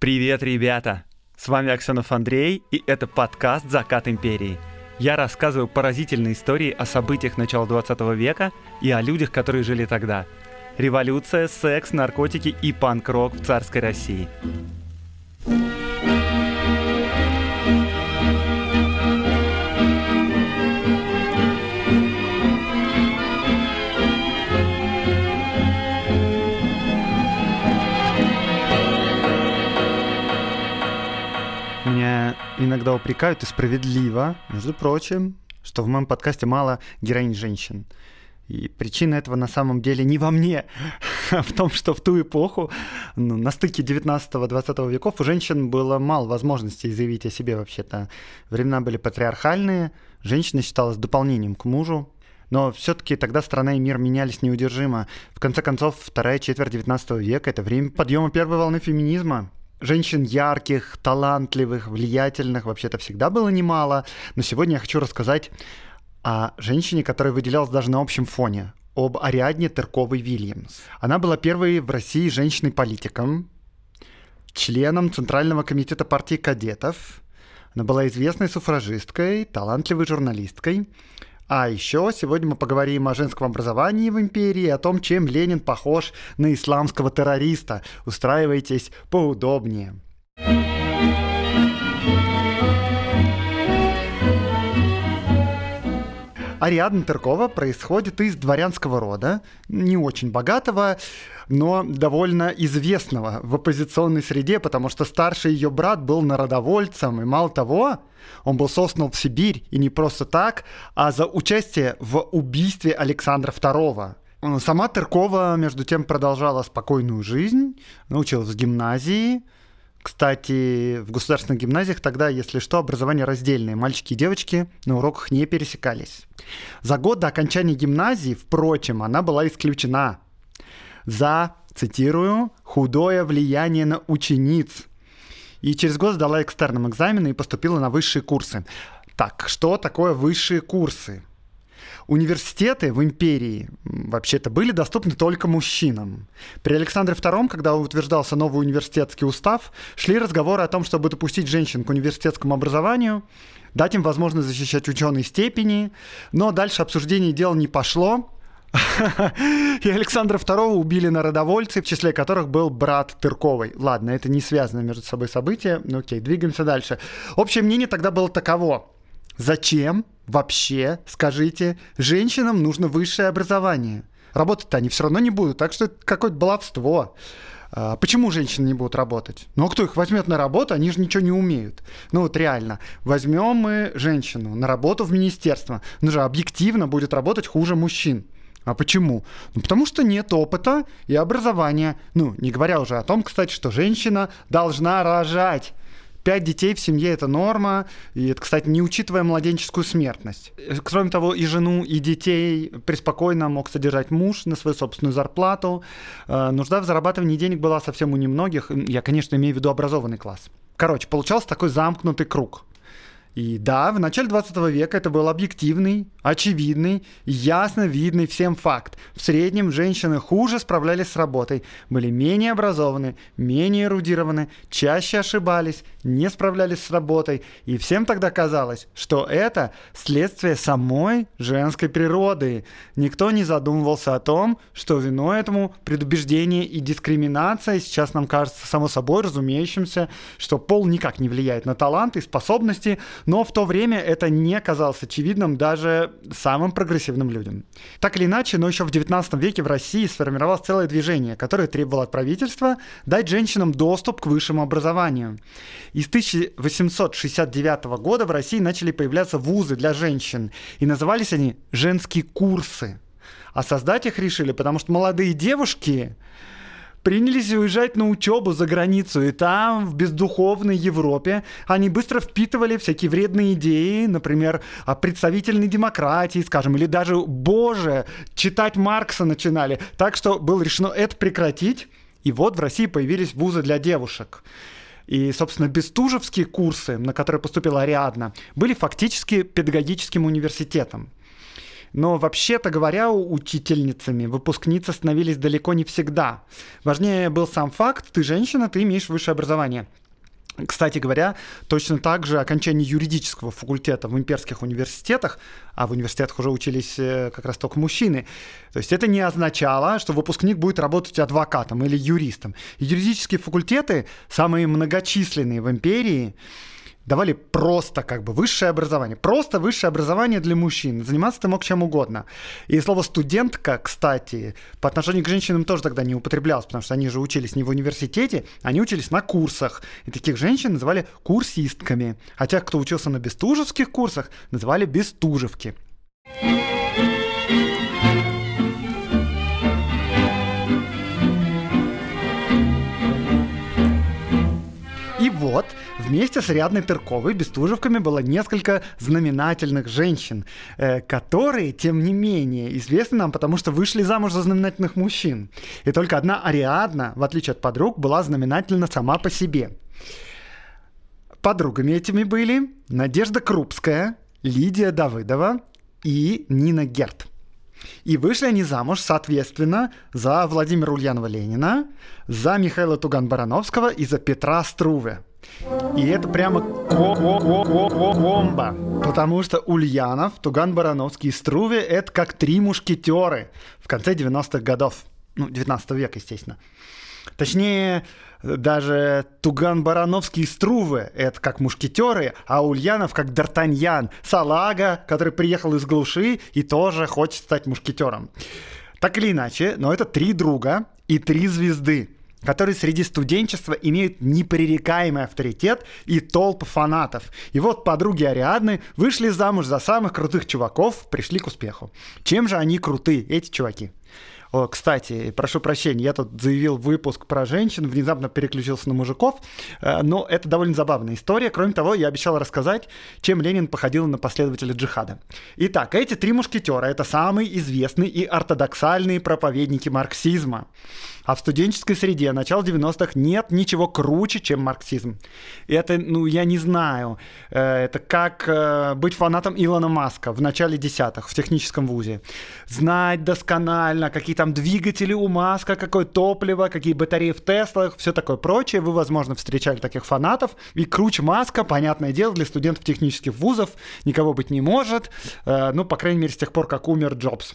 Привет, ребята! С вами Аксенов Андрей, и это подкаст «Закат империи». Я рассказываю поразительные истории о событиях начала 20 века и о людях, которые жили тогда. Революция, секс, наркотики и панк-рок в царской России. Иногда упрекают и справедливо, между прочим, что в моем подкасте мало героинь женщин. И причина этого на самом деле не во мне, а в том, что в ту эпоху, ну, на стыке 19-20 веков, у женщин было мало возможностей заявить о себе вообще-то. Времена были патриархальные, женщина считалась дополнением к мужу, но все-таки тогда страна и мир менялись неудержимо. В конце концов, вторая четверть 19 века — это время подъема первой волны феминизма. Женщин ярких, талантливых, влиятельных вообще-то всегда было немало, но сегодня я хочу рассказать о женщине, которая выделялась даже на общем фоне, об Ариадне Терковой Вильямс. Она была первой в России женщиной-политиком, членом Центрального комитета партии кадетов. Она была известной суфражисткой, талантливой журналисткой. А еще сегодня мы поговорим о женском образовании в империи, о том, чем Ленин похож на исламского террориста. Устраивайтесь поудобнее. Ариадна Тыркова происходит из дворянского рода, не очень богатого, но довольно известного в оппозиционной среде, потому что старший ее брат был народовольцем, и мало того, он был сослан в Сибирь, и не просто так, а за участие в убийстве Александра II. Сама Тыркова, между тем, продолжала спокойную жизнь, научилась в гимназии, кстати, в государственных гимназиях тогда, если что, образование раздельное. Мальчики и девочки на уроках не пересекались. За год до окончания гимназии, впрочем, она была исключена за, цитирую, «худое влияние на учениц». И через год сдала экстерном экзамены и поступила на высшие курсы. Так, что такое высшие курсы? Университеты в империи вообще-то были доступны только мужчинам. При Александре II, когда утверждался новый университетский устав, шли разговоры о том, чтобы допустить женщин к университетскому образованию, дать им возможность защищать ученые степени, но дальше обсуждение дела не пошло, и Александра II убили народовольцы, в числе которых был брат Тырковой. Ладно, это не связано между собой события. Ну окей, двигаемся дальше. Общее мнение тогда было таково. Зачем вообще, скажите, женщинам нужно высшее образование? Работать-то они все равно не будут, так что это какое-то баловство. А почему женщины не будут работать? Ну, а кто их возьмет на работу, они же ничего не умеют. Ну, вот реально, возьмем мы женщину на работу в министерство, ну же объективно будет работать хуже мужчин. А почему? Ну, потому что нет опыта и образования. Ну, не говоря уже о том, кстати, что женщина должна рожать. Пять детей в семье – это норма, и это, кстати, не учитывая младенческую смертность. Кроме того, и жену, и детей преспокойно мог содержать муж на свою собственную зарплату. Э, нужда в зарабатывании денег была совсем у немногих. Я, конечно, имею в виду образованный класс. Короче, получался такой замкнутый круг. И да, в начале 20 века это был объективный, очевидный, ясно видный всем факт. В среднем женщины хуже справлялись с работой, были менее образованы, менее эрудированы, чаще ошибались, не справлялись с работой. И всем тогда казалось, что это следствие самой женской природы. Никто не задумывался о том, что виной этому предубеждение и дискриминация. Сейчас нам кажется само собой разумеющимся, что пол никак не влияет на таланты и способности, но в то время это не казалось очевидным даже самым прогрессивным людям. Так или иначе, но еще в 19 веке в России сформировалось целое движение, которое требовало от правительства дать женщинам доступ к высшему образованию. И с 1869 года в России начали появляться вузы для женщин, и назывались они «женские курсы». А создать их решили, потому что молодые девушки принялись уезжать на учебу за границу, и там, в бездуховной Европе, они быстро впитывали всякие вредные идеи, например, о представительной демократии, скажем, или даже, боже, читать Маркса начинали. Так что было решено это прекратить, и вот в России появились вузы для девушек. И, собственно, бестужевские курсы, на которые поступила Ариадна, были фактически педагогическим университетом. Но вообще-то говоря, учительницами выпускницы становились далеко не всегда. Важнее был сам факт, ты женщина, ты имеешь высшее образование. Кстати говоря, точно так же окончание юридического факультета в имперских университетах, а в университетах уже учились э, как раз только мужчины, то есть это не означало, что выпускник будет работать адвокатом или юристом. Юридические факультеты, самые многочисленные в империи, давали просто как бы высшее образование. Просто высшее образование для мужчин. Заниматься ты мог чем угодно. И слово «студентка», кстати, по отношению к женщинам тоже тогда не употреблялось, потому что они же учились не в университете, они учились на курсах. И таких женщин называли курсистками. А тех, кто учился на бестужевских курсах, называли бестужевки. И вот, вместе с Рядной Тырковой Бестужевками было несколько знаменательных женщин, э, которые, тем не менее, известны нам, потому что вышли замуж за знаменательных мужчин. И только одна Ариадна, в отличие от подруг, была знаменательна сама по себе. Подругами этими были Надежда Крупская, Лидия Давыдова и Нина Герт. И вышли они замуж, соответственно, за Владимира Ульянова-Ленина, за Михаила Туган-Барановского и за Петра Струве. И это прямо комба. Потому что Ульянов, Туган Барановский и Струве — это как три мушкетеры в конце 90-х годов. Ну, 19 века, естественно. Точнее, даже Туган Барановский и Струве — это как мушкетеры, а Ульянов как Д'Артаньян, салага, который приехал из глуши и тоже хочет стать мушкетером. Так или иначе, но это три друга и три звезды которые среди студенчества имеют непререкаемый авторитет и толпы фанатов. И вот подруги Ариадны вышли замуж за самых крутых чуваков, пришли к успеху. Чем же они круты, эти чуваки? О, кстати, прошу прощения, я тут заявил выпуск про женщин, внезапно переключился на мужиков, э, но это довольно забавная история. Кроме того, я обещал рассказать, чем Ленин походил на последователя джихада. Итак, эти три мушкетера — это самые известные и ортодоксальные проповедники марксизма. А в студенческой среде начала 90-х нет ничего круче, чем марксизм. И это, ну, я не знаю, э, это как э, быть фанатом Илона Маска в начале десятых в техническом вузе. Знать досконально, какие там двигатели у Маска, какое топливо, какие батареи в Теслах, все такое прочее. Вы, возможно, встречали таких фанатов. И круче Маска, понятное дело, для студентов технических вузов никого быть не может. Э, ну, по крайней мере, с тех пор, как умер Джобс.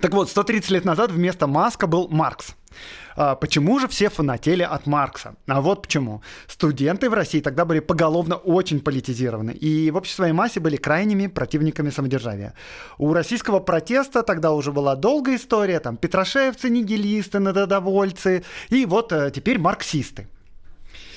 Так вот, 130 лет назад вместо Маска был Маркс. А почему же все фанатели от Маркса? А вот почему. Студенты в России тогда были поголовно очень политизированы и в общей своей массе были крайними противниками самодержавия. У российского протеста тогда уже была долгая история, там петрошевцы, нигилисты, народовольцы и вот э, теперь марксисты.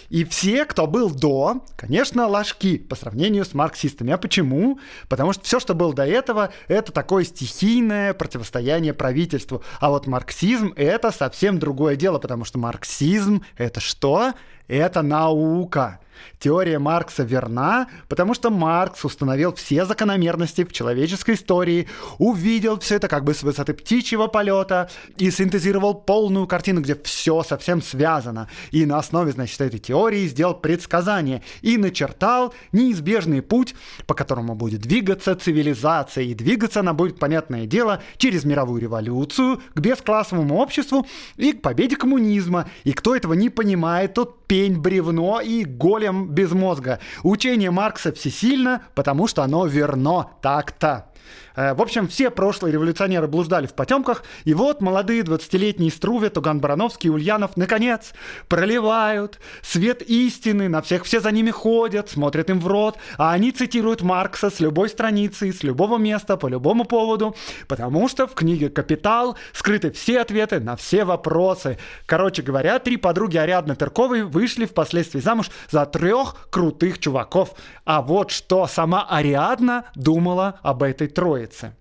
И все, кто был до, конечно, ложки по сравнению с марксистами. А почему? Потому что все, что было до этого, это такое стихийное противостояние правительству. А вот марксизм — это совсем другое дело, потому что марксизм — это что? Это наука. Теория Маркса верна, потому что Маркс установил все закономерности в человеческой истории, увидел все это как бы с высоты птичьего полета и синтезировал полную картину, где все совсем связано. И на основе, значит, этой теории сделал предсказание и начертал неизбежный путь, по которому будет двигаться цивилизация. И двигаться она будет, понятное дело, через мировую революцию, к бесклассовому обществу и к победе коммунизма. И кто этого не понимает, тот пень, бревно и голем без мозга. Учение Маркса всесильно, потому что оно верно так-то. Э, в общем, все прошлые революционеры блуждали в потемках, и вот молодые 20-летние Струве, Туган Барановский, Ульянов, наконец, проливают свет истины на всех, все за ними ходят, смотрят им в рот, а они цитируют Маркса с любой страницы, с любого места, по любому поводу, потому что в книге «Капитал» скрыты все ответы на все вопросы. Короче говоря, три подруги Ариадны Тырковой вышли впоследствии замуж за трех крутых чуваков. А вот что сама Ариадна думала об этой троице.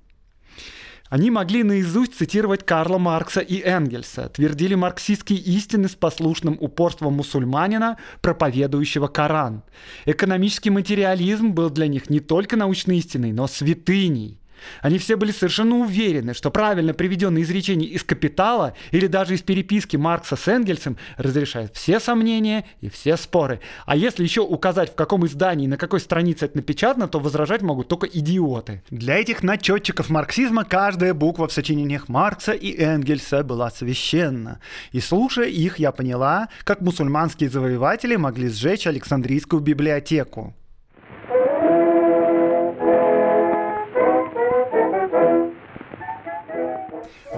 Они могли наизусть цитировать Карла Маркса и Энгельса, твердили марксистские истины с послушным упорством мусульманина, проповедующего Коран. Экономический материализм был для них не только научной истиной, но святыней. Они все были совершенно уверены, что правильно приведенные изречения из «Капитала» или даже из переписки Маркса с Энгельсом разрешают все сомнения и все споры. А если еще указать, в каком издании, на какой странице это напечатано, то возражать могут только идиоты. Для этих начетчиков марксизма каждая буква в сочинениях Маркса и Энгельса была священна. И слушая их, я поняла, как мусульманские завоеватели могли сжечь Александрийскую библиотеку.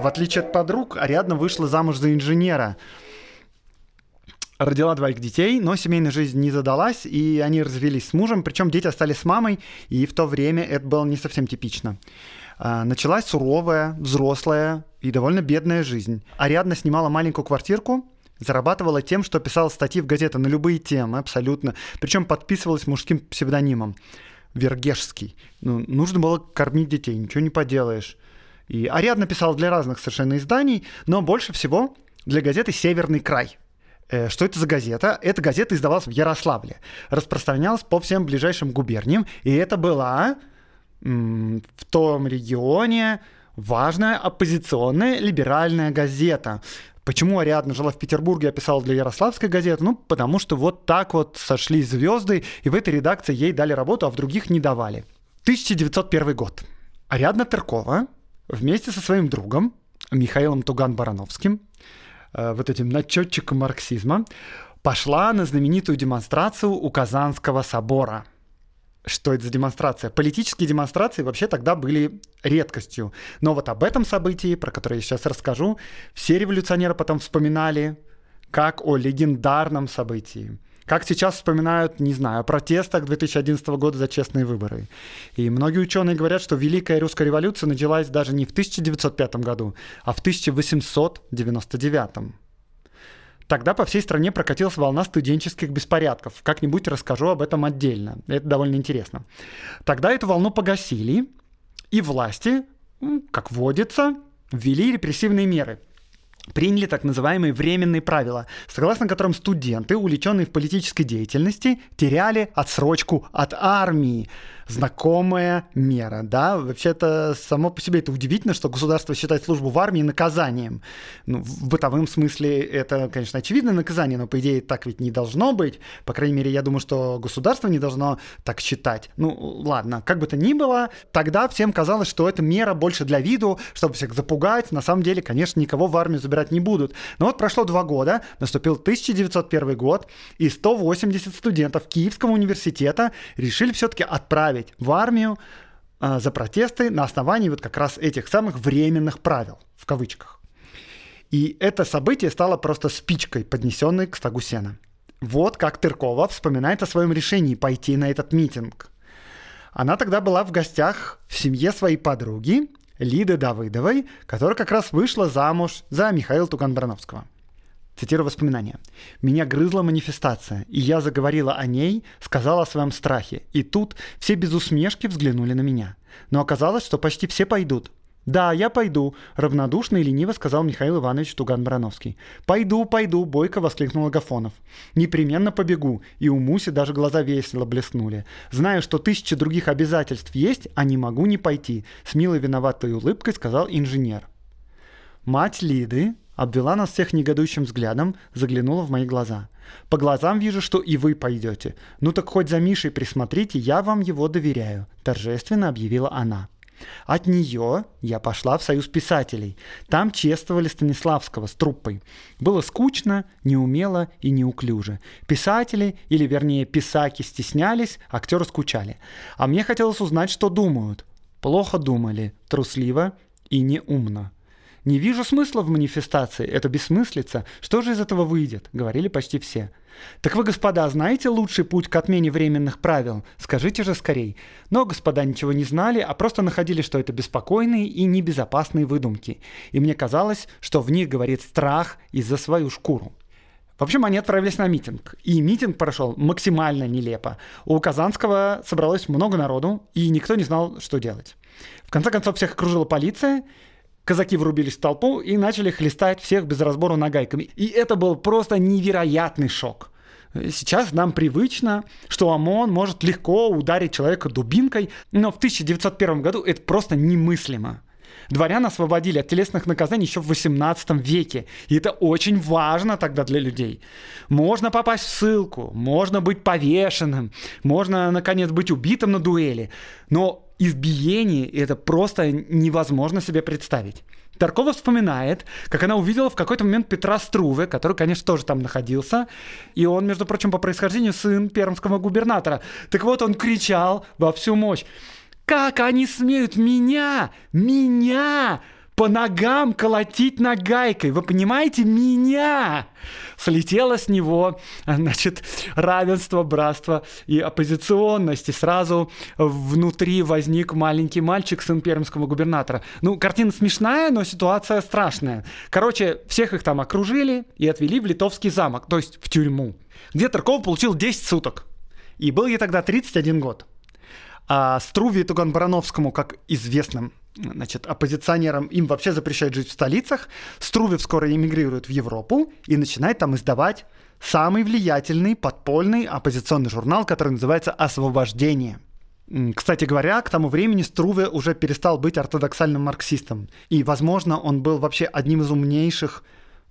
В отличие от подруг, Ариадна вышла замуж за инженера. Родила двоих детей, но семейная жизнь не задалась, и они развелись с мужем, причем дети остались с мамой, и в то время это было не совсем типично. А, началась суровая, взрослая и довольно бедная жизнь. Ариадна снимала маленькую квартирку, зарабатывала тем, что писала статьи в газеты на любые темы, абсолютно. Причем подписывалась мужским псевдонимом. Вергешский. Ну, нужно было кормить детей, ничего не поделаешь. И Ариадна писала для разных совершенно изданий, но больше всего для газеты «Северный край». Э, что это за газета? Эта газета издавалась в Ярославле, распространялась по всем ближайшим губерниям, и это была в том регионе важная оппозиционная либеральная газета. Почему Ариадна жила в Петербурге, описала для Ярославской газеты? Ну, потому что вот так вот сошли звезды, и в этой редакции ей дали работу, а в других не давали. 1901 год. Ариадна Теркова вместе со своим другом Михаилом Туган-Барановским, э, вот этим начетчиком марксизма, пошла на знаменитую демонстрацию у Казанского собора. Что это за демонстрация? Политические демонстрации вообще тогда были редкостью. Но вот об этом событии, про которое я сейчас расскажу, все революционеры потом вспоминали как о легендарном событии. Как сейчас вспоминают, не знаю, о протестах 2011 года за честные выборы. И многие ученые говорят, что Великая русская революция началась даже не в 1905 году, а в 1899. Тогда по всей стране прокатилась волна студенческих беспорядков. Как-нибудь расскажу об этом отдельно. Это довольно интересно. Тогда эту волну погасили, и власти, как водится, ввели репрессивные меры – приняли так называемые временные правила, согласно которым студенты, увлеченные в политической деятельности, теряли отсрочку от армии знакомая мера, да, вообще-то само по себе это удивительно, что государство считает службу в армии наказанием. Ну, в бытовом смысле это, конечно, очевидное наказание, но по идее так ведь не должно быть. По крайней мере, я думаю, что государство не должно так считать. Ну, ладно, как бы то ни было, тогда всем казалось, что это мера больше для виду, чтобы всех запугать. На самом деле, конечно, никого в армию забирать не будут. Но вот прошло два года, наступил 1901 год, и 180 студентов Киевского университета решили все-таки отправить отправить в армию э, за протесты на основании вот как раз этих самых временных правил, в кавычках. И это событие стало просто спичкой, поднесенной к стогу сена. Вот как Тыркова вспоминает о своем решении пойти на этот митинг. Она тогда была в гостях в семье своей подруги Лиды Давыдовой, которая как раз вышла замуж за Михаила Туган-Барановского. Цитирую воспоминания. «Меня грызла манифестация, и я заговорила о ней, сказала о своем страхе. И тут все без усмешки взглянули на меня. Но оказалось, что почти все пойдут. «Да, я пойду», — равнодушно и лениво сказал Михаил Иванович Туган-Барановский. «Пойду, пойду», — бойко воскликнул Агафонов. «Непременно побегу», и у Муси даже глаза весело блеснули. «Знаю, что тысячи других обязательств есть, а не могу не пойти», — с милой виноватой улыбкой сказал инженер. Мать Лиды, обвела нас всех негодующим взглядом, заглянула в мои глаза. «По глазам вижу, что и вы пойдете. Ну так хоть за Мишей присмотрите, я вам его доверяю», – торжественно объявила она. От нее я пошла в Союз писателей. Там чествовали Станиславского с труппой. Было скучно, неумело и неуклюже. Писатели, или вернее писаки, стеснялись, актеры скучали. А мне хотелось узнать, что думают. Плохо думали, трусливо и неумно. «Не вижу смысла в манифестации, это бессмыслица. Что же из этого выйдет?» — говорили почти все. «Так вы, господа, знаете лучший путь к отмене временных правил? Скажите же скорей». Но господа ничего не знали, а просто находили, что это беспокойные и небезопасные выдумки. И мне казалось, что в них говорит страх из-за свою шкуру. В общем, они отправились на митинг. И митинг прошел максимально нелепо. У Казанского собралось много народу, и никто не знал, что делать. В конце концов, всех окружила полиция, казаки врубились в толпу и начали хлестать всех без разбора нагайками. И это был просто невероятный шок. Сейчас нам привычно, что ОМОН может легко ударить человека дубинкой, но в 1901 году это просто немыслимо. Дворян освободили от телесных наказаний еще в 18 веке. И это очень важно тогда для людей. Можно попасть в ссылку, можно быть повешенным, можно, наконец, быть убитым на дуэли. Но избиение это просто невозможно себе представить. Таркова вспоминает, как она увидела в какой-то момент Петра Струве, который, конечно, тоже там находился. И он, между прочим, по происхождению сын пермского губернатора. Так вот, он кричал во всю мощь. Как они смеют меня, меня по ногам колотить нагайкой. Вы понимаете, меня! Слетело с него, значит, равенство, братство и оппозиционность. И сразу внутри возник маленький мальчик, сын пермского губернатора. Ну, картина смешная, но ситуация страшная. Короче, всех их там окружили и отвели в литовский замок, то есть в тюрьму, где Тарков получил 10 суток. И был ей тогда 31 год. А Струве Туган Барановскому, как известным значит, оппозиционерам, им вообще запрещают жить в столицах. Струве скоро эмигрирует в Европу и начинает там издавать самый влиятельный подпольный оппозиционный журнал, который называется «Освобождение». Кстати говоря, к тому времени Струве уже перестал быть ортодоксальным марксистом. И, возможно, он был вообще одним из умнейших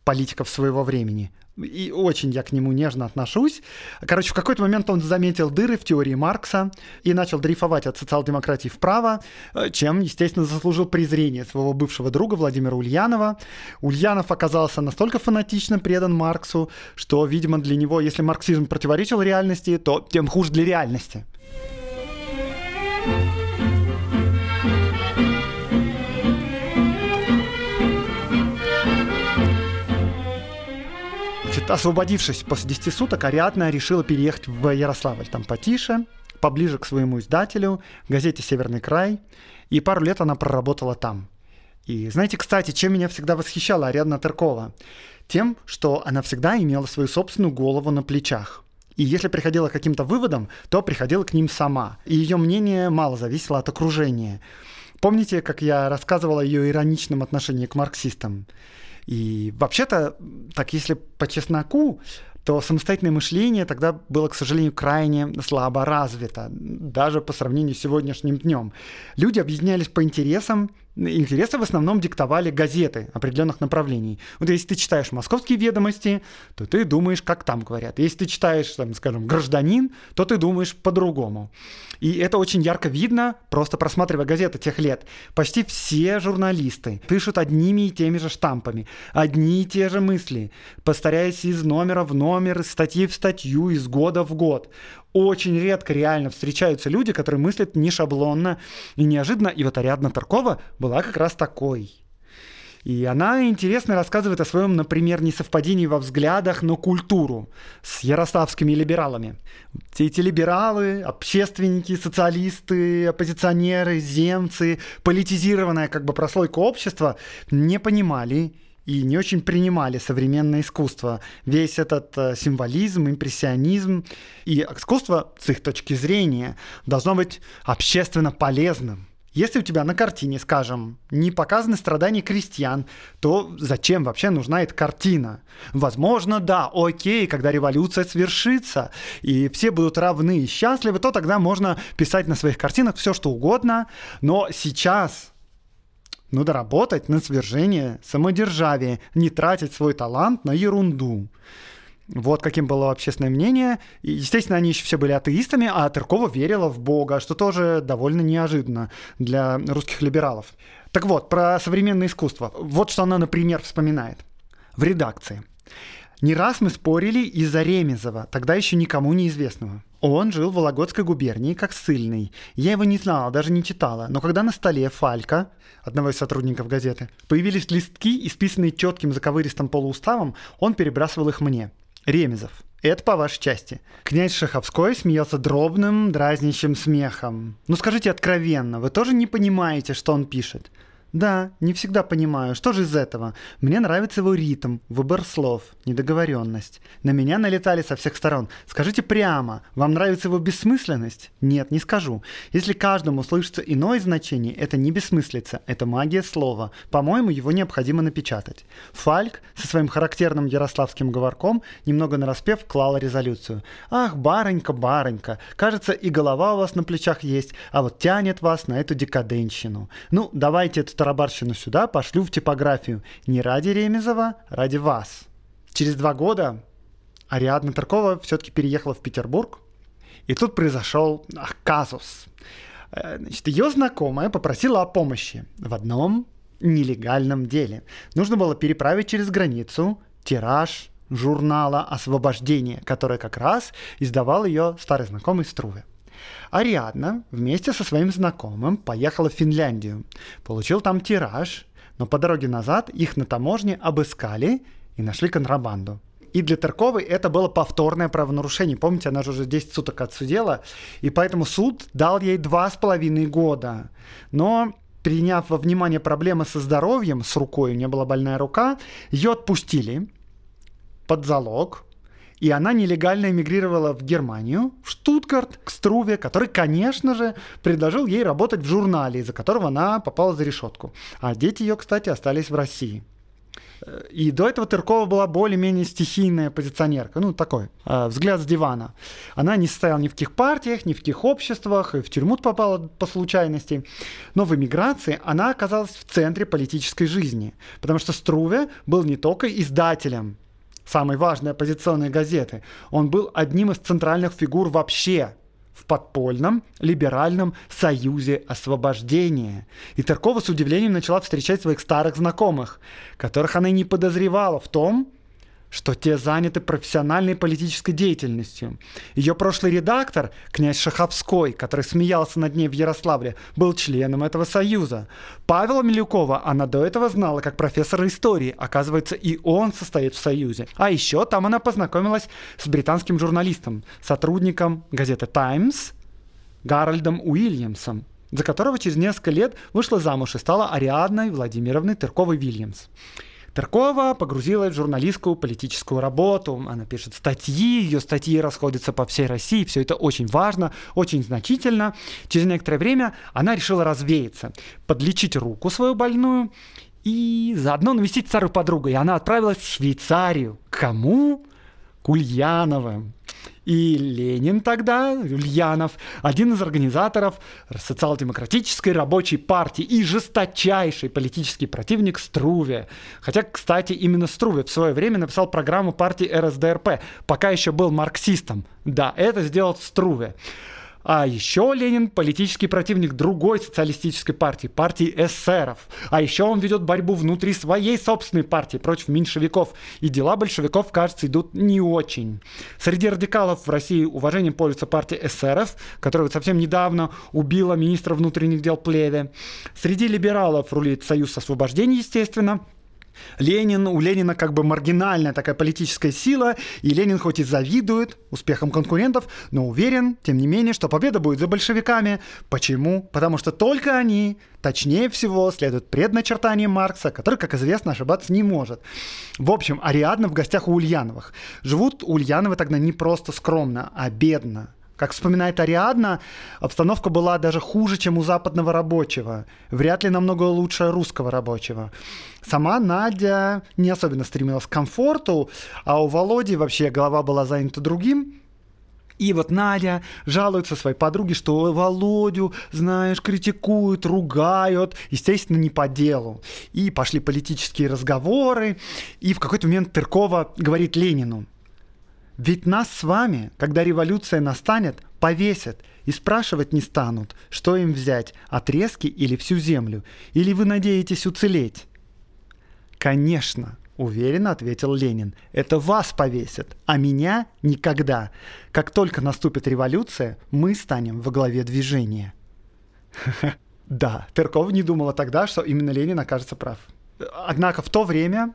политиков своего времени и очень я к нему нежно отношусь. Короче, в какой-то момент он заметил дыры в теории Маркса и начал дрейфовать от социал-демократии вправо, э, чем, естественно, заслужил презрение своего бывшего друга Владимира Ульянова. Ульянов оказался настолько фанатично предан Марксу, что, видимо, для него, если марксизм противоречил реальности, то тем хуже для реальности. Значит, освободившись после 10 суток, Ариадна решила переехать в Ярославль. Там потише, поближе к своему издателю, газете «Северный край». И пару лет она проработала там. И знаете, кстати, чем меня всегда восхищала Ариадна Теркова? Тем, что она всегда имела свою собственную голову на плечах. И если приходила к каким-то выводам, то приходила к ним сама. И ее мнение мало зависело от окружения. Помните, как я рассказывала о ее ироничном отношении к марксистам? И вообще-то, так если по чесноку, то самостоятельное мышление тогда было, к сожалению, крайне слабо развито, даже по сравнению с сегодняшним днем. Люди объединялись по интересам, интересы в основном диктовали газеты определенных направлений. Вот если ты читаешь «Московские ведомости», то ты думаешь, как там говорят. Если ты читаешь, там, скажем, «Гражданин», то ты думаешь по-другому. И это очень ярко видно, просто просматривая газеты тех лет. Почти все журналисты пишут одними и теми же штампами, одни и те же мысли, постаряясь из номера в номер, из статьи в статью, из года в год очень редко реально встречаются люди, которые мыслят не шаблонно и неожиданно. И вот Ариадна Таркова была как раз такой. И она интересно рассказывает о своем, например, несовпадении во взглядах на культуру с ярославскими либералами. Все эти либералы, общественники, социалисты, оппозиционеры, земцы, политизированная как бы прослойка общества не понимали и не очень принимали современное искусство. Весь этот э, символизм, импрессионизм и искусство, с их точки зрения, должно быть общественно полезным. Если у тебя на картине, скажем, не показаны страдания крестьян, то зачем вообще нужна эта картина? Возможно, да, окей, когда революция свершится, и все будут равны и счастливы, то тогда можно писать на своих картинах все, что угодно. Но сейчас но доработать на свержение самодержавия, не тратить свой талант на ерунду. Вот каким было общественное мнение. И, естественно, они еще все были атеистами, а Тыркова верила в Бога, что тоже довольно неожиданно для русских либералов. Так вот, про современное искусство. Вот что она, например, вспоминает в редакции. Не раз мы спорили из-за Ремезова, тогда еще никому неизвестного. Он жил в Вологодской губернии как ссыльный. Я его не знала, даже не читала. Но когда на столе Фалька, одного из сотрудников газеты, появились листки, исписанные четким заковыристым полууставом, он перебрасывал их мне. Ремезов. Это по вашей части. Князь Шаховской смеялся дробным, дразнящим смехом. Ну скажите откровенно, вы тоже не понимаете, что он пишет? Да, не всегда понимаю, что же из этого. Мне нравится его ритм, выбор слов, недоговоренность. На меня налетали со всех сторон. Скажите прямо, вам нравится его бессмысленность? Нет, не скажу. Если каждому слышится иное значение, это не бессмыслица, это магия слова. По-моему, его необходимо напечатать. Фальк со своим характерным ярославским говорком немного нараспев клал резолюцию. Ах, баронька, баронька, кажется, и голова у вас на плечах есть, а вот тянет вас на эту декаденщину. Ну, давайте эту тарабарщину сюда, пошлю в типографию. Не ради Ремезова, ради вас. Через два года Ариадна Таркова все-таки переехала в Петербург, и тут произошел казус. Э, значит, ее знакомая попросила о помощи в одном нелегальном деле. Нужно было переправить через границу тираж журнала «Освобождение», который как раз издавал ее старый знакомый Струве. Ариадна вместе со своим знакомым поехала в Финляндию. Получил там тираж, но по дороге назад их на таможне обыскали и нашли контрабанду. И для Тарковой это было повторное правонарушение. Помните, она же уже 10 суток отсудила, и поэтому суд дал ей два с половиной года. Но приняв во внимание проблемы со здоровьем, с рукой, у нее была больная рука, ее отпустили под залог, и она нелегально эмигрировала в Германию, в Штутгарт, к Струве, который, конечно же, предложил ей работать в журнале, из-за которого она попала за решетку. А дети ее, кстати, остались в России. И до этого Тыркова была более-менее стихийная позиционерка, ну такой, э, взгляд с дивана. Она не состояла ни в каких партиях, ни в каких обществах, и в тюрьму попала по случайности. Но в эмиграции она оказалась в центре политической жизни, потому что Струве был не только издателем самой важной оппозиционной газеты. Он был одним из центральных фигур вообще в подпольном либеральном союзе освобождения. И Таркова с удивлением начала встречать своих старых знакомых, которых она и не подозревала в том, что те заняты профессиональной политической деятельностью. Ее прошлый редактор, князь Шаховской, который смеялся над ней в Ярославле, был членом этого союза. Павела Милюкова она до этого знала как профессора истории. Оказывается, и он состоит в союзе. А еще там она познакомилась с британским журналистом, сотрудником газеты «Таймс» Гарольдом Уильямсом, за которого через несколько лет вышла замуж и стала Ариадной Владимировной Тырковой-Вильямс. Таркова погрузилась в журналистскую политическую работу. Она пишет статьи, ее статьи расходятся по всей России. Все это очень важно, очень значительно. Через некоторое время она решила развеяться, подлечить руку свою больную и заодно навестить старую подругу. И она отправилась в Швейцарию. Кому? К Ульяновым. И Ленин тогда, Ульянов, один из организаторов социал-демократической рабочей партии и жесточайший политический противник Струве. Хотя, кстати, именно Струве в свое время написал программу партии РСДРП, пока еще был марксистом. Да, это сделал Струве. А еще Ленин политический противник другой социалистической партии, партии эсеров. А еще он ведет борьбу внутри своей собственной партии против меньшевиков. И дела большевиков, кажется, идут не очень. Среди радикалов в России уважением пользуется партия эсеров, которая совсем недавно убила министра внутренних дел Плеве. Среди либералов рулит Союз освобождения, естественно. Ленин, у Ленина как бы маргинальная такая политическая сила, и Ленин хоть и завидует успехам конкурентов, но уверен, тем не менее, что победа будет за большевиками. Почему? Потому что только они, точнее всего, следуют предначертаниям Маркса, который, как известно, ошибаться не может. В общем, Ариадна в гостях у Ульяновых. Живут Ульяновы тогда не просто скромно, а бедно. Как вспоминает Ариадна, обстановка была даже хуже, чем у западного рабочего. Вряд ли намного лучше русского рабочего. Сама Надя не особенно стремилась к комфорту, а у Володи вообще голова была занята другим. И вот Надя жалуется своей подруге, что Володю, знаешь, критикуют, ругают, естественно, не по делу. И пошли политические разговоры, и в какой-то момент Тыркова говорит Ленину, ведь нас с вами, когда революция настанет, повесят и спрашивать не станут, что им взять, отрезки или всю землю, или вы надеетесь уцелеть? Конечно, уверенно ответил Ленин. Это вас повесят, а меня никогда. Как только наступит революция, мы станем во главе движения. Да, Тырков не думала тогда, что именно Ленин окажется прав. Однако в то время,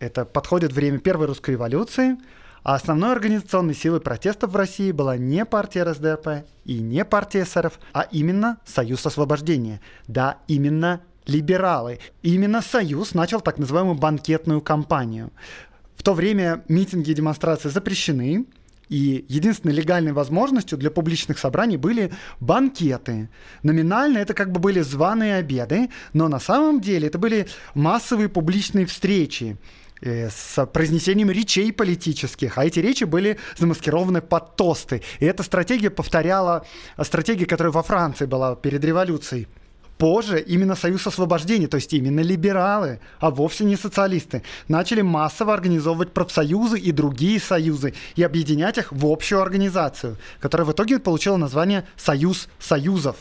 это подходит время Первой русской революции, а основной организационной силой протестов в России была не партия РСДРП и не партия эсеров, а именно Союз освобождения. Да, именно либералы. И именно Союз начал так называемую банкетную кампанию. В то время митинги и демонстрации запрещены, и единственной легальной возможностью для публичных собраний были банкеты. Номинально это как бы были званые обеды, но на самом деле это были массовые публичные встречи с произнесением речей политических, а эти речи были замаскированы под тосты. И эта стратегия повторяла стратегию, которая во Франции была перед революцией. Позже именно Союз освобождения, то есть именно либералы, а вовсе не социалисты, начали массово организовывать профсоюзы и другие союзы и объединять их в общую организацию, которая в итоге получила название «Союз союзов».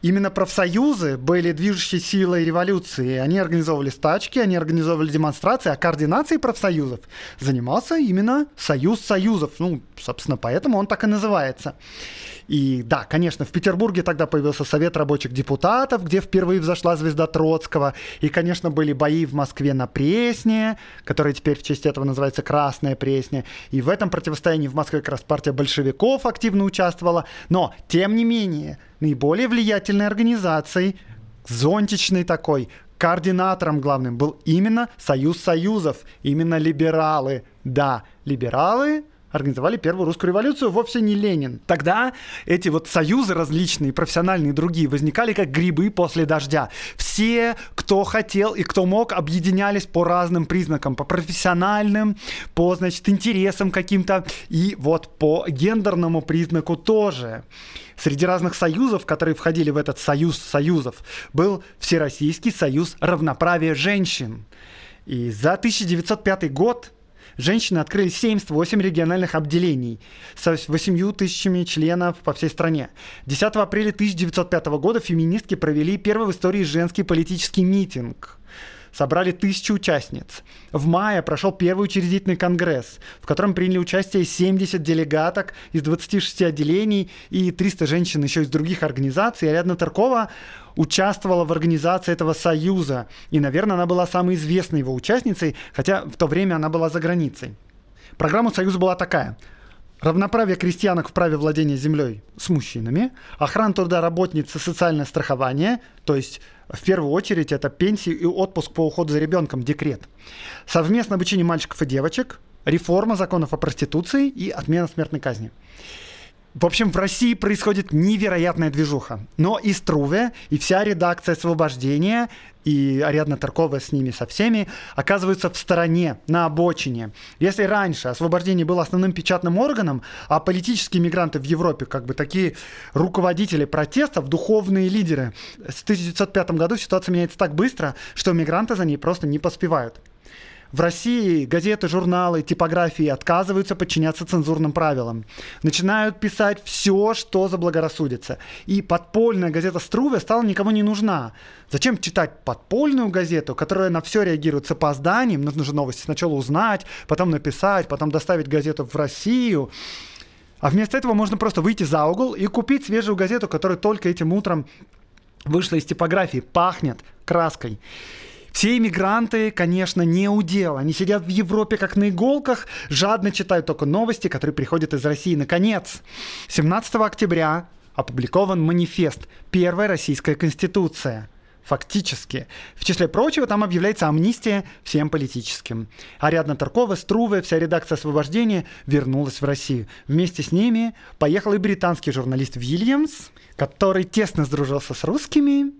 Именно профсоюзы были движущей силой революции. Они организовывали стачки, они организовывали демонстрации, а координацией профсоюзов занимался именно Союз союзов. Ну, собственно, поэтому он так и называется. И да, конечно, в Петербурге тогда появился Совет рабочих депутатов, где впервые взошла звезда Троцкого. И, конечно, были бои в Москве на Пресне, которая теперь в честь этого называется Красная Пресня. И в этом противостоянии в Москве как раз партия большевиков активно участвовала. Но, тем не менее, наиболее влиятельной организацией, зонтичной такой, координатором главным был именно Союз Союзов, именно либералы. Да, либералы организовали первую русскую революцию, вовсе не Ленин. Тогда эти вот союзы различные, профессиональные и другие, возникали как грибы после дождя. Все, кто хотел и кто мог, объединялись по разным признакам, по профессиональным, по, значит, интересам каким-то и вот по гендерному признаку тоже. Среди разных союзов, которые входили в этот союз союзов, был Всероссийский союз равноправия женщин. И за 1905 год женщины открыли 78 региональных обделений с 8 тысячами членов по всей стране. 10 апреля 1905 года феминистки провели первый в истории женский политический митинг собрали тысячу участниц. В мае прошел первый учредительный конгресс, в котором приняли участие 70 делегаток из 26 отделений и 300 женщин еще из других организаций. Ариадна Таркова участвовала в организации этого союза. И, наверное, она была самой известной его участницей, хотя в то время она была за границей. Программа союза была такая. Равноправие крестьянок в праве владения землей с мужчинами, охрана труда работниц и социальное страхование, то есть в первую очередь это пенсии и отпуск по уходу за ребенком, декрет. Совместное обучение мальчиков и девочек, реформа законов о проституции и отмена смертной казни. В общем, в России происходит невероятная движуха. Но и Струве, и вся редакция «Освобождения», и Ариадна Таркова с ними со всеми, оказываются в стороне, на обочине. Если раньше «Освобождение» было основным печатным органом, а политические мигранты в Европе как бы такие руководители протестов, духовные лидеры, с 1905 году ситуация меняется так быстро, что мигранты за ней просто не поспевают. В России газеты, журналы, типографии отказываются подчиняться цензурным правилам. Начинают писать все, что заблагорассудится. И подпольная газета «Струве» стала никому не нужна. Зачем читать подпольную газету, которая на все реагирует с опозданием? Нужно же новости сначала узнать, потом написать, потом доставить газету в Россию. А вместо этого можно просто выйти за угол и купить свежую газету, которая только этим утром вышла из типографии, пахнет краской. Все иммигранты, конечно, не удел. Они сидят в Европе как на иголках, жадно читают только новости, которые приходят из России. Наконец, 17 октября опубликован манифест «Первая российская конституция». Фактически. В числе прочего, там объявляется амнистия всем политическим. Ариадна Таркова, Струве, вся редакция «Освобождения» вернулась в Россию. Вместе с ними поехал и британский журналист Вильямс, который тесно сдружился с русскими,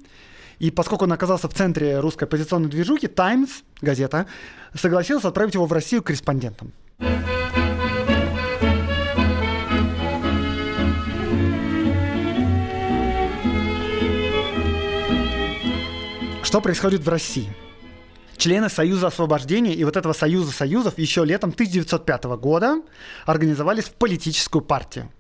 и поскольку он оказался в центре русской оппозиционной движухи, «Таймс», газета, согласился отправить его в Россию корреспондентом. Что происходит в России? Члены Союза освобождения и вот этого Союза союзов еще летом 1905 года организовались в политическую партию.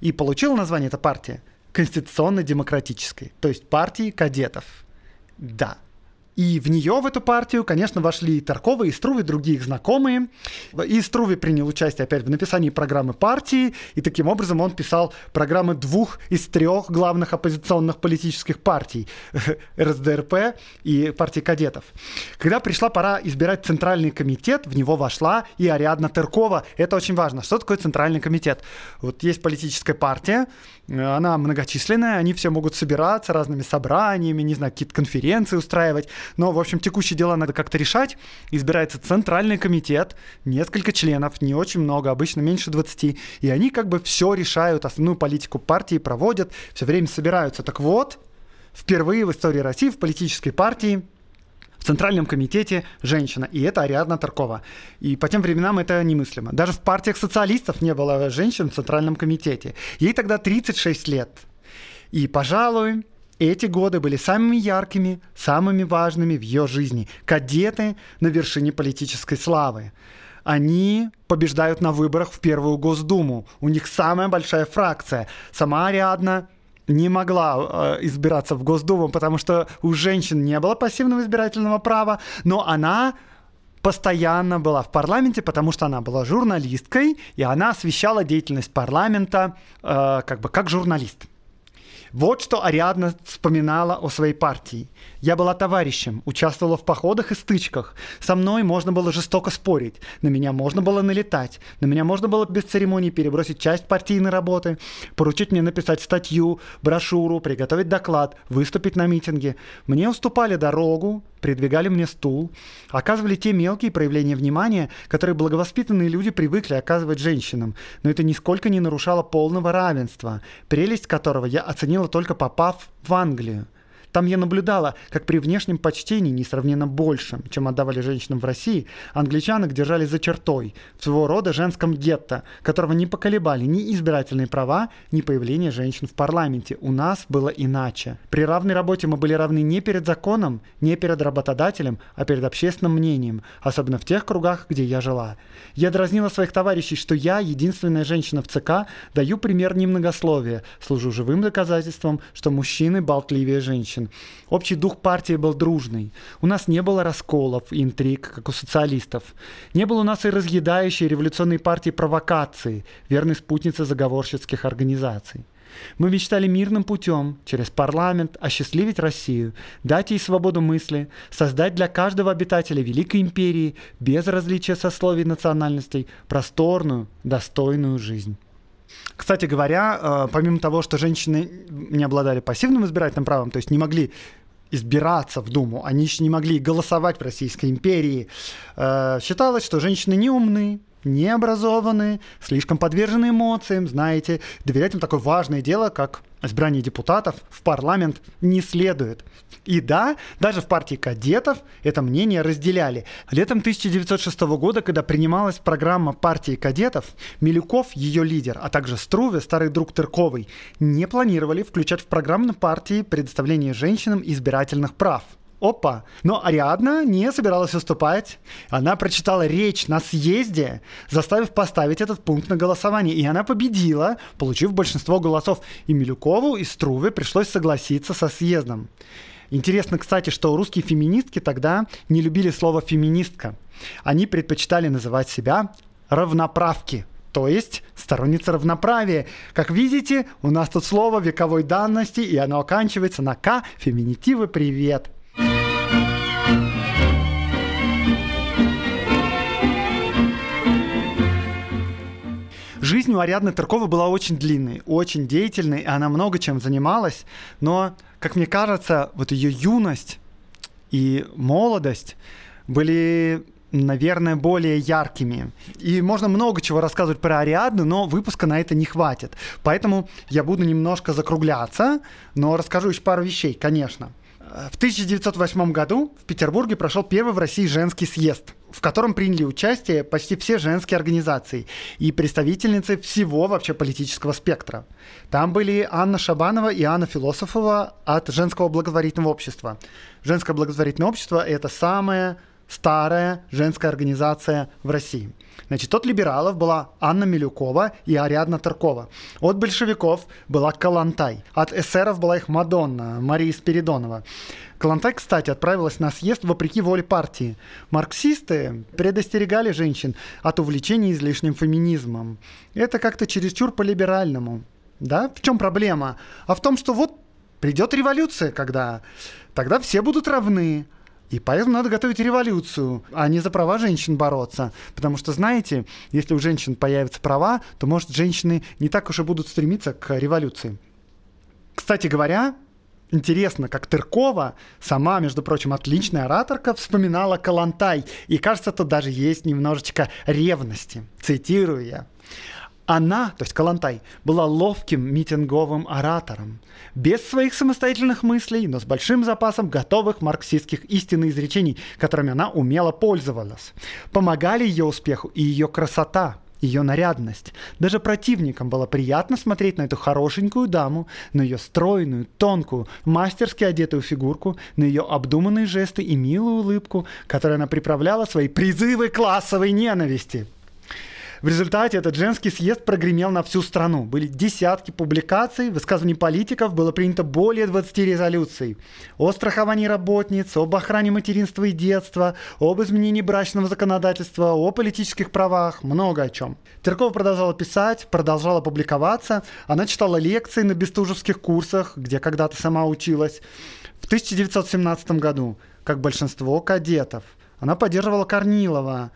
И получила название эта партия Конституционно-демократической, то есть партии кадетов. Да, И в нее, в эту партию, конечно, вошли и Таркова, и Струве, другие их знакомые. И Струве принял участие опять в написании программы партии, и таким образом он писал программы двух из трех главных оппозиционных политических партий – РСДРП и партии кадетов. Когда пришла пора избирать Центральный комитет, в него вошла и Ариадна Тыркова. Это очень важно. Что такое Центральный комитет? Вот есть политическая партия, она многочисленная, они все могут собираться разными собраниями, не знаю, какие-то конференции устраивать. Но, в общем, текущие дела надо как-то решать. Избирается центральный комитет, несколько членов, не очень много, обычно меньше 20. И они как бы все решают, основную политику партии проводят, все время собираются. Так вот, впервые в истории России в политической партии в Центральном комитете женщина, и это Ариадна Таркова. И по тем временам это немыслимо. Даже в партиях социалистов не было женщин в Центральном комитете. Ей тогда 36 лет. И, пожалуй, эти годы были самыми яркими, самыми важными в ее жизни. Кадеты на вершине политической славы. Они побеждают на выборах в Первую Госдуму. У них самая большая фракция. Сама Ариадна не могла э, избираться в Госдуму, потому что у женщин не было пассивного избирательного права, но она постоянно была в парламенте, потому что она была журналисткой, и она освещала деятельность парламента э, как бы как журналист. Вот что Ариадна вспоминала о своей партии. Я была товарищем, участвовала в походах и стычках. Со мной можно было жестоко спорить, на меня можно было налетать, на меня можно было без церемоний перебросить часть партийной работы, поручить мне написать статью, брошюру, приготовить доклад, выступить на митинге. Мне уступали дорогу, придвигали мне стул, оказывали те мелкие проявления внимания, которые благовоспитанные люди привыкли оказывать женщинам, но это нисколько не нарушало полного равенства, прелесть которого я оценила только попав в Англию. Там я наблюдала, как при внешнем почтении, несравненно большем, чем отдавали женщинам в России, англичанок держали за чертой, в своего рода женском гетто, которого не поколебали ни избирательные права, ни появление женщин в парламенте. У нас было иначе. При равной работе мы были равны не перед законом, не перед работодателем, а перед общественным мнением, особенно в тех кругах, где я жила. Я дразнила своих товарищей, что я, единственная женщина в ЦК, даю пример немногословия, служу живым доказательством, что мужчины болтливее женщин женщин. Общий дух партии был дружный. У нас не было расколов и интриг, как у социалистов. Не было у нас и разъедающей революционной партии провокации, верной спутницы заговорщицких организаций. Мы мечтали мирным путем, через парламент, осчастливить Россию, дать ей свободу мысли, создать для каждого обитателя Великой Империи, без различия сословий и национальностей, просторную, достойную жизнь. Кстати говоря, э, помимо того, что женщины не обладали пассивным избирательным правом, то есть не могли избираться в Думу, они еще не могли голосовать в Российской империи, э, считалось, что женщины не умны, не образованы, слишком подвержены эмоциям, знаете, доверять им такое важное дело, как избрание депутатов в парламент не следует. И да, даже в партии кадетов это мнение разделяли. Летом 1906 года, когда принималась программа партии кадетов, Милюков, ее лидер, а также Струве, старый друг Тырковой, не планировали включать в программу партии предоставление женщинам избирательных прав – Опа. Но Ариадна не собиралась выступать. Она прочитала речь на съезде, заставив поставить этот пункт на голосование. И она победила, получив большинство голосов. И Милюкову, и Струве пришлось согласиться со съездом. Интересно, кстати, что русские феминистки тогда не любили слово «феминистка». Они предпочитали называть себя равноправки, то есть сторонница равноправия. Как видите, у нас тут слово вековой данности, и оно оканчивается на «к», феминитивы «привет». Жизнь у Ариадны Тарковой была очень длинной, очень деятельной, и она много чем занималась, но, как мне кажется, вот ее юность и молодость были наверное, более яркими. И можно много чего рассказывать про Ариадну, но выпуска на это не хватит. Поэтому я буду немножко закругляться, но расскажу еще пару вещей, конечно. В 1908 году в Петербурге прошел первый в России женский съезд, в котором приняли участие почти все женские организации и представительницы всего вообще политического спектра. Там были Анна Шабанова и Анна Философова от Женского благотворительного общества. Женское благотворительное общество – это самое старая женская организация в России. Значит, от либералов была Анна Милюкова и Ариадна Таркова. От большевиков была Калантай. От эсеров была их Мадонна, Мария Спиридонова. Калантай, кстати, отправилась на съезд вопреки воле партии. Марксисты предостерегали женщин от увлечения излишним феминизмом. Это как-то чересчур по-либеральному. Да? В чем проблема? А в том, что вот придет революция, когда тогда все будут равны. И поэтому надо готовить революцию, а не за права женщин бороться. Потому что, знаете, если у женщин появятся права, то, может, женщины не так уж и будут стремиться к революции. Кстати говоря, Интересно, как Тыркова, сама, между прочим, отличная ораторка, вспоминала Калантай. И кажется, тут даже есть немножечко ревности. Цитирую я. Она, то есть Калантай, была ловким митинговым оратором, без своих самостоятельных мыслей, но с большим запасом готовых марксистских истин и изречений, которыми она умело пользовалась. Помогали ее успеху и ее красота, ее нарядность. Даже противникам было приятно смотреть на эту хорошенькую даму, на ее стройную, тонкую, мастерски одетую фигурку, на ее обдуманные жесты и милую улыбку, которой она приправляла свои призывы классовой ненависти. В результате этот женский съезд прогремел на всю страну. Были десятки публикаций, высказываний политиков, было принято более 20 резолюций. О страховании работниц, об охране материнства и детства, об изменении брачного законодательства, о политических правах, много о чем. Теркова продолжала писать, продолжала публиковаться. Она читала лекции на бестужевских курсах, где когда-то сама училась. В 1917 году, как большинство кадетов, она поддерживала Корнилова,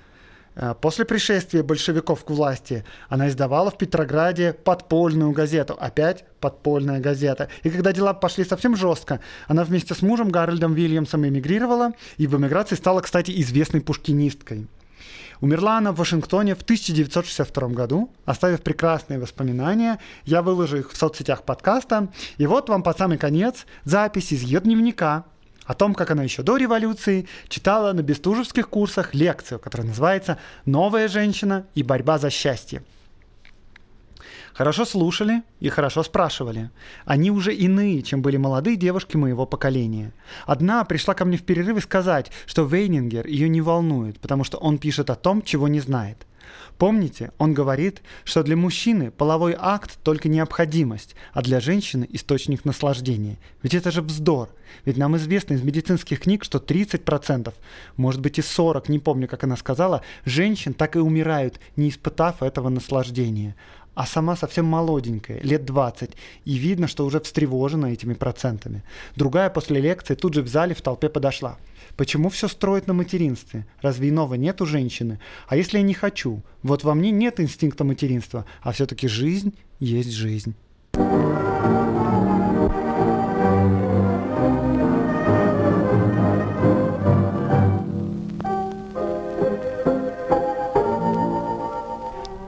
после пришествия большевиков к власти она издавала в Петрограде подпольную газету. Опять подпольная газета. И когда дела пошли совсем жестко, она вместе с мужем Гарольдом Вильямсом эмигрировала и в эмиграции стала, кстати, известной пушкинисткой. Умерла она в Вашингтоне в 1962 году, оставив прекрасные воспоминания. Я выложу их в соцсетях подкаста. И вот вам под самый конец запись из ее дневника, о том, как она еще до революции читала на бестужевских курсах лекцию, которая называется «Новая женщина и борьба за счастье». Хорошо слушали и хорошо спрашивали. Они уже иные, чем были молодые девушки моего поколения. Одна пришла ко мне в перерыв и сказать, что Вейнингер ее не волнует, потому что он пишет о том, чего не знает. Помните, он говорит, что для мужчины половой акт только необходимость, а для женщины источник наслаждения. Ведь это же вздор. Ведь нам известно из медицинских книг, что 30%, может быть и 40%, не помню, как она сказала, женщин так и умирают, не испытав этого наслаждения а сама совсем молоденькая, лет 20, и видно, что уже встревожена этими процентами. Другая после лекции тут же в зале в толпе подошла. Почему все строят на материнстве? Разве иного нет у женщины? А если я не хочу? Вот во мне нет инстинкта материнства, а все-таки жизнь есть жизнь.